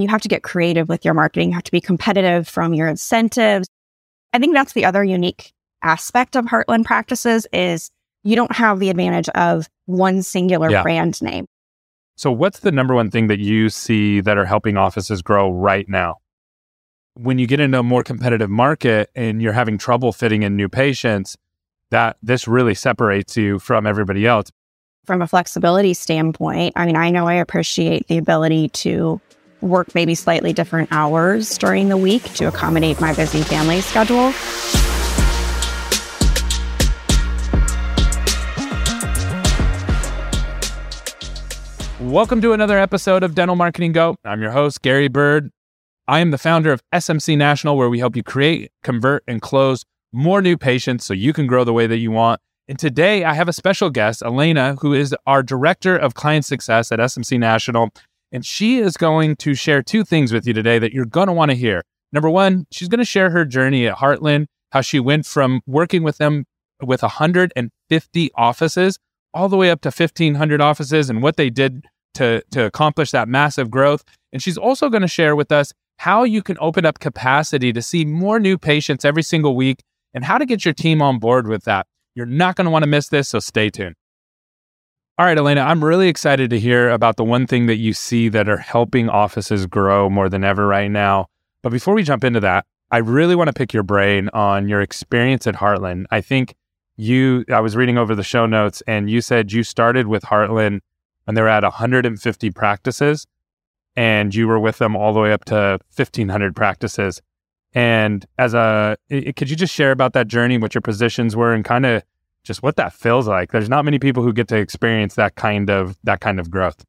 You have to get creative with your marketing. You have to be competitive from your incentives. I think that's the other unique aspect of Heartland practices is you don't have the advantage of one singular yeah. brand name. So what's the number one thing that you see that are helping offices grow right now? When you get into a more competitive market and you're having trouble fitting in new patients, that this really separates you from everybody else. From a flexibility standpoint, I mean, I know I appreciate the ability to work maybe slightly different hours during the week to accommodate my busy family schedule. Welcome to another episode of Dental Marketing Go. I'm your host, Gary Bird. I am the founder of SMC National, where we help you create, convert, and close more new patients so you can grow the way that you want. And today I have a special guest, Alaina, who is our Director of Client Success at SMC National. And she is going to share two things with you today that you're going to want to hear. Number one, she's going to share her journey at Heartland, how she went from working with them with 150 offices all the way up to 1,500 offices and what they did to, to accomplish that massive growth. And she's also going to share with us how you can open up capacity to see more new patients every single week and how to get your team on board with that. You're not going to want to miss this, so stay tuned. All right, Alaina, I'm really excited to hear about the one thing that you see that are helping offices grow more than ever right now. But before we jump into that, I really want to pick your brain on your experience at Heartland. I think you, I was reading over the show notes and you said you started with Heartland when they were at 150 practices and you were with them all the way up to 1500 practices. And as a, could you just share about that journey, what your positions were, and kind of just what that feels like? There's not many people who get to experience that kind of that kind of growth.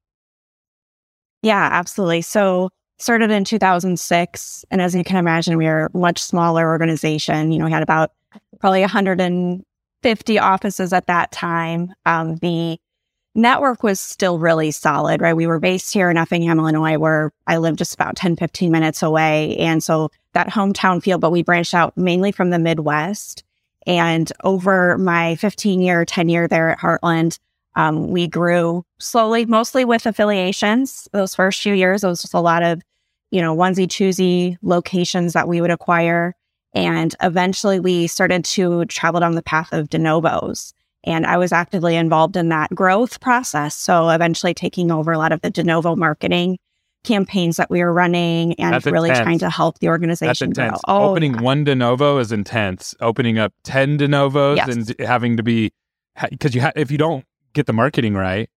Yeah, absolutely. So started in 2006, and as you can imagine, we are a much smaller organization. You know, we had about probably 150 offices at that time. Um, the network was still really solid, right? We were based here in Effingham, Illinois, where I lived just about 10, 15 minutes away. And so that hometown feel, but we branched out mainly from the Midwest. And over my 15 year tenure there at Heartland, um, we grew slowly, mostly with affiliations. Those first few years, it was just a lot of, you know, onesie twosie locations that we would acquire. And eventually we started to travel down the path of de novos. And I was actively involved in that growth process. So eventually taking over a lot of the de novo marketing campaigns that we were running and That's really intense. trying to help the organization grow. Oh, Opening yeah. one de novo is intense. Opening up 10 de novos yes. and having to be, because you ha- if you don't get the marketing right,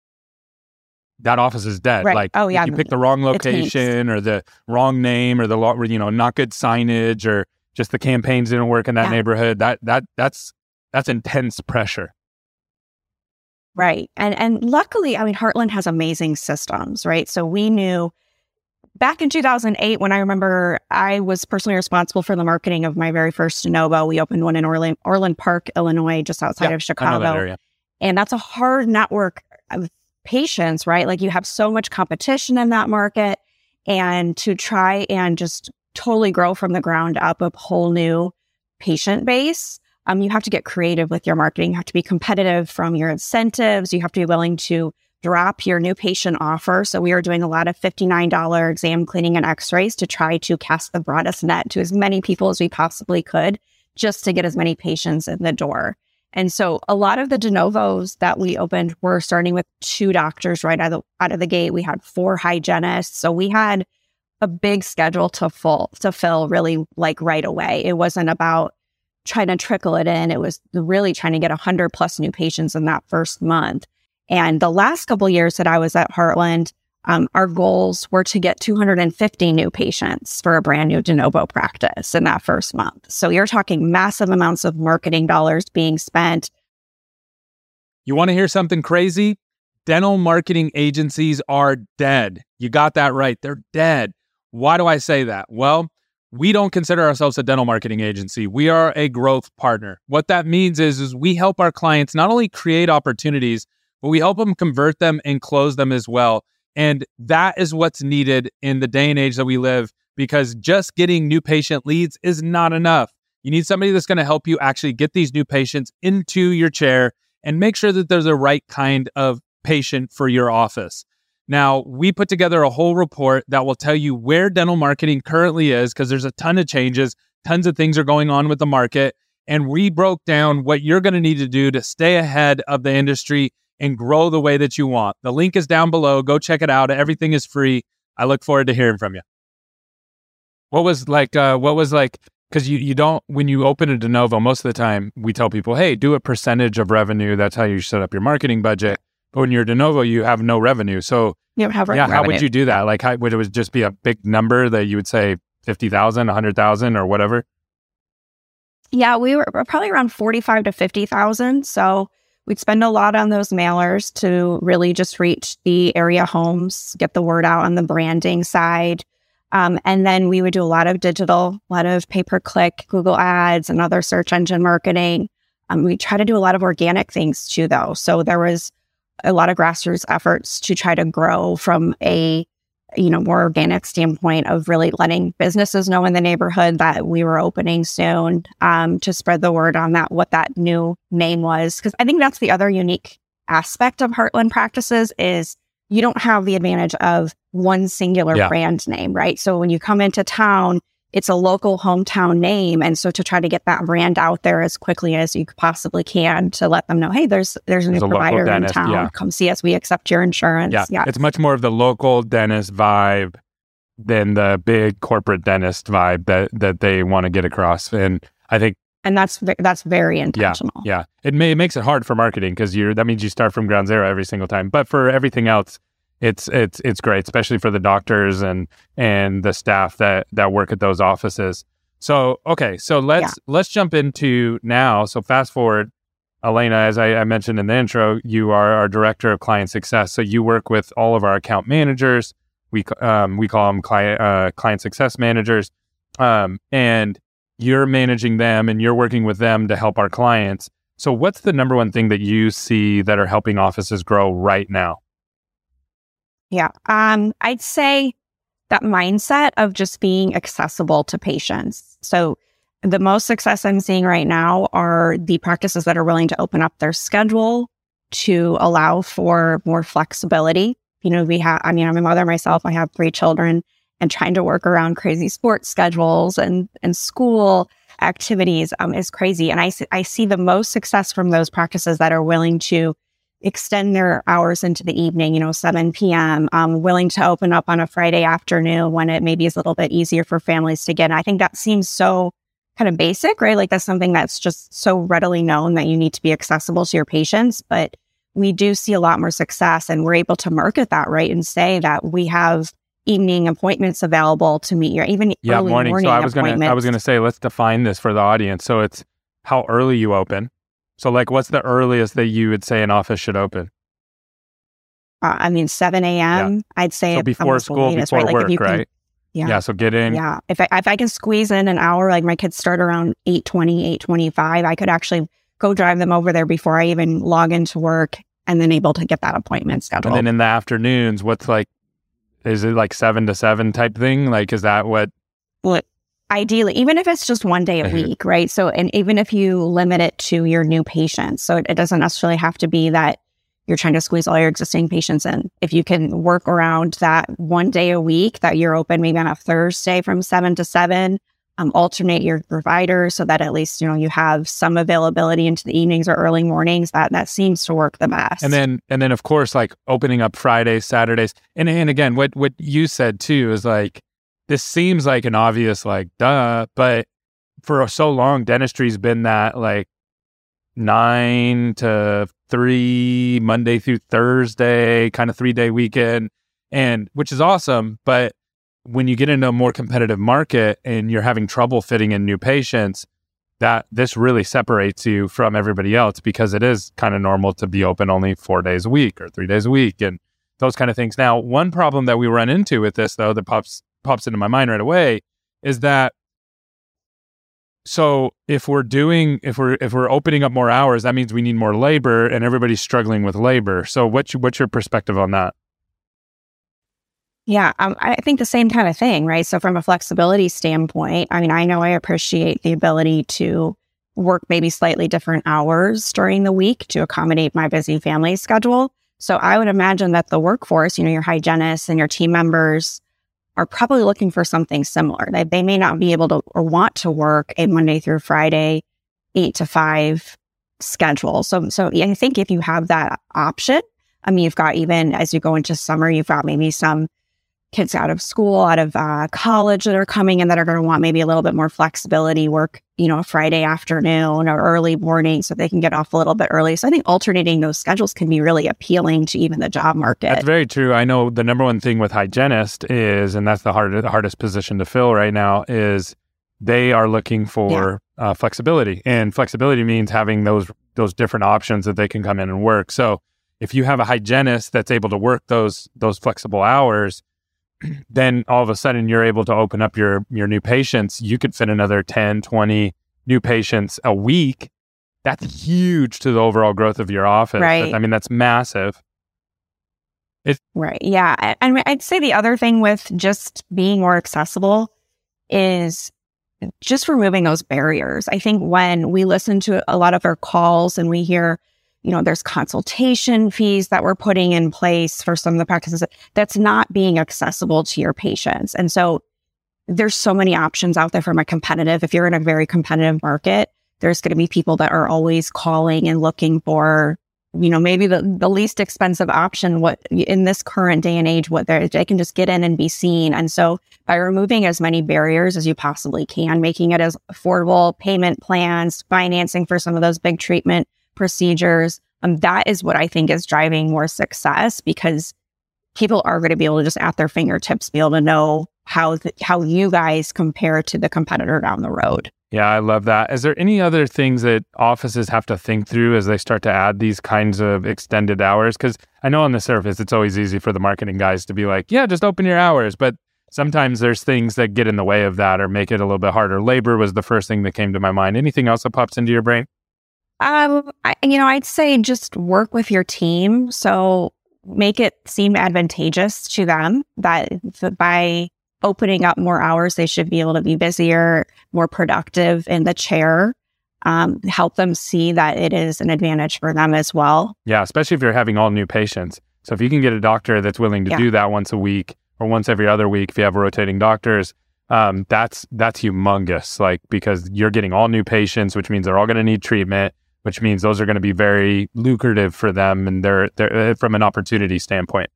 that office is dead. Right. Like, oh yeah, you pick the wrong location or the wrong name or the law, you know not good signage or just the campaigns didn't work in that yeah. neighborhood. That that that's that's intense pressure. Right. And and luckily, I mean, Heartland has amazing systems, right? So we knew back in 2008, when I remember I was personally responsible for the marketing of my very first novo, we opened one in Orland, Orland Park, Illinois, just outside of Chicago. That and that's a hard network of patients, right? Like you have so much competition in that market. And to try and just totally grow from the ground up a whole new patient base, um, you have to get creative with your marketing. You have to be competitive from your incentives. You have to be willing to drop your new patient offer. So we are doing a lot of $59 exam cleaning and x-rays to try to cast the broadest net to as many people as we possibly could just to get as many patients in the door. And so a lot of the de novos that we opened were starting with two doctors right out of, the, out of the gate. We had four hygienists. So we had a big schedule to full to fill really like right away. It wasn't about trying to trickle it in. It was really trying to get 100 plus new patients in that first month. And the last couple years that I was at Heartland, um, our goals were to get 250 new patients for a brand new de novo practice in that first month. So you're talking massive amounts of marketing dollars being spent. You want to hear something crazy? Dental marketing agencies are dead. You got that right. They're dead. Why do I say that? Well, we don't consider ourselves a dental marketing agency. We are a growth partner. What that means is, is we help our clients not only create opportunities, but we help them convert them and close them as well. And that is what's needed in the day and age that we live because just getting new patient leads is not enough. You need somebody that's going to help you actually get these new patients into your chair and make sure that they're the right kind of patient for your office. Now, we put together a whole report that will tell you where dental marketing currently is because there's a ton of changes, tons of things are going on with the market. And we broke down what you're going to need to do to stay ahead of the industry and grow the way that you want. The link is down below. Go check it out. Everything is free. I look forward to hearing from you. What was like, uh, what was like, because you, you don't, when you open a de novo, most of the time we tell people, hey, do a percentage of revenue. That's how you set up your marketing budget. But when you're de novo, you have no revenue. So, yeah, how would you do that? Like, how, would it just be a big number that you would say 50,000, 100,000 or whatever? Yeah, we were probably around 45 to 50,000. So we'd spend a lot on those mailers to really just reach the area homes, get the word out on the branding side. Um, and then we would do a lot of digital, a lot of pay per click, Google ads, and other search engine marketing. Um, we try to do a lot of organic things too, though. So there was a lot of grassroots efforts to try to grow from a you know more organic standpoint of really letting businesses know in the neighborhood that we were opening soon um, to spread the word on that what that new name was because i think that's the other unique aspect of heartland practices is you don't have the advantage of one singular yeah. brand name right so when you come into town it's a local hometown name. And so to try to get that brand out there as quickly as you possibly can to let them know hey there's there's a new provider in town. yeah. come see us. We accept your insurance. Yeah. yeah. It's much more of the local dentist vibe than the big corporate dentist vibe that that they want to get across. And i think and that's that's very intentional. Yeah, yeah. it may it makes it hard for marketing because you're that means you start from ground zero every single time. But for everything else it's it's it's great, especially for the doctors and and the staff that that work at those offices. So okay, so let's yeah. let's jump into now. So fast forward, Alaina, as I, I, mentioned in the intro, you are our director of client success. So you work with all of our account managers. We um, we call them client uh, client success managers, um, and you're managing them and you're working with them to help our clients. So what's the number one thing that you see that are helping offices grow right now? Yeah. Um, I'd say that mindset of just being accessible to patients. So the most success I'm seeing right now are the practices that are willing to open up their schedule to allow for more flexibility. You know, we have, I mean, I'm a mother myself. I have three children and trying to work around crazy sports schedules and, and school activities um, is crazy. And I, I see the most success from those practices that are willing to extend their hours into the evening, you know, 7 p.m., um, willing to open up on a Friday afternoon when it maybe is a little bit easier for families to get. And I think that seems so kind of basic, right? Like that's something that's just so readily known that you need to be accessible to your patients. But we do see a lot more success and we're able to market that, right? And say that we have evening appointments available to meet your even yeah, early morning. morning so I was gonna I was gonna say let's define this for the audience. So it's how early you open, so, like, what's the earliest that you would say an office should open? Uh, I mean, 7 a.m. Yeah. I'd say so before school, latest, before right? work, like right? Can, yeah. Yeah. So get in. Yeah. If I, if I can squeeze in an hour, like my kids start around 820, 825, I could actually go drive them over there before I even log into work and then able to get that appointment scheduled. And then in the afternoons, what's like, is it like seven to seven type thing? Like, is that what? Well, ideally, even if it's just one day a week, right? So, and even if you limit it to your new patients, so it, it, doesn't necessarily have to be that you're trying to squeeze all your existing patients in. If you can work around that one day a week that you're open, maybe on a Thursday from seven to seven, um, alternate your provider so that at least you know you have some availability into the evenings or early mornings. That that seems to work the best. And then, and then, of course, like opening up Fridays, Saturdays, and and again, what what you said too is like this seems like an obvious like duh, but for so long dentistry's been that like nine to three Monday through Thursday kind of three day weekend, and which is awesome. But when you get into a more competitive market and you're having trouble fitting in new patients, that this really separates you from everybody else because it is kind of normal to be open only four days a week or three days a week and those kind of things. Now, one problem that we run into with this though that pops pops into my mind right away is that so if we're doing if we're if we're opening up more hours that means we need more labor and everybody's struggling with labor. So what's what's your perspective on that? Yeah um, i think the same kind of thing right? So from a flexibility standpoint i mean i know i appreciate the ability to work maybe slightly different hours during the week to accommodate my busy family schedule. So I would imagine that the workforce, you know, your hygienists and your team members are probably looking for something similar. They, they may not be able to or want to work a Monday through Friday, eight to five schedule. So, so I think if you have that option, I mean, you've got even as you go into summer, you've got maybe some kids out of school, out of uh, college that are coming and that are going to want maybe a little bit more flexibility, work, you know, a Friday afternoon or early morning so they can get off a little bit early. So I think alternating those schedules can be really appealing to even the job market. That's very true. I know the number one thing with hygienist is, and that's the, hard, the hardest position to fill right now, is they are looking for yeah. uh, flexibility. And flexibility means having those those different options that they can come in and work. So if you have a hygienist that's able to work those those flexible hours, then all of a sudden you're able to open up your your new patients. You could fit another 10 20 new patients a week. That's huge to the overall growth of your office. Right. i mean that's massive. It's- right. Yeah. And i'd say the other thing with just being more accessible is just removing those barriers. I think when we listen to a lot of our calls and we hear you know, there's consultation fees that we're putting in place for some of the practices that's not being accessible to your patients. And so there's so many options out there from a competitive. If you're in a very competitive market, there's going to be people that are always calling and looking for, you know, maybe the, the least expensive option. What in this current day and age, what they they can just get in and be seen. And so by removing as many barriers as you possibly can, making it as affordable payment plans, financing for some of those big treatment procedures. Um, that is what I think is driving more success because people are going to be able to just at their fingertips be able to know how th- how you guys compare to the competitor down the road. Yeah, I love that. Is there any other things that offices have to think through as they start to add these kinds of extended hours? Because I know on the surface it's always easy for the marketing guys to be like, "Yeah, just open your hours," but sometimes there's things that get in the way of that or make it a little bit harder. Labor was the first thing that came to my mind. Anything else that pops into your brain? Um, I, you know, I'd say just work with your team. So make it seem advantageous to them that by opening up more hours, they should be able to be busier, more productive in the chair. Um, help them see that it is an advantage for them as well. Yeah, especially if you're having all new patients. So if you can get a doctor that's willing to yeah. do that once a week or once every other week, if you have rotating doctors, um, that's that's humongous. Like because you're getting all new patients, which means they're all going to need treatment which means those are going to be very lucrative for them and they're, they're uh, from an opportunity standpoint.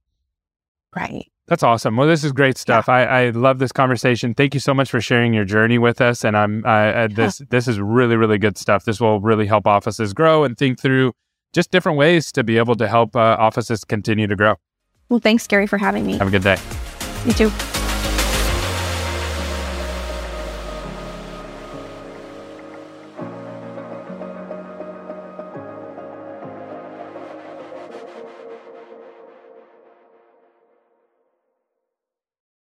Right. That's awesome. Well, this is great stuff. Yeah. I, I love this conversation. Thank you so much for sharing your journey with us. And I'm I, this this is really really good stuff. This will really help offices grow and think through just different ways to be able to help uh, offices continue to grow. Well, thanks, Gary, for having me. Have a good day. You too.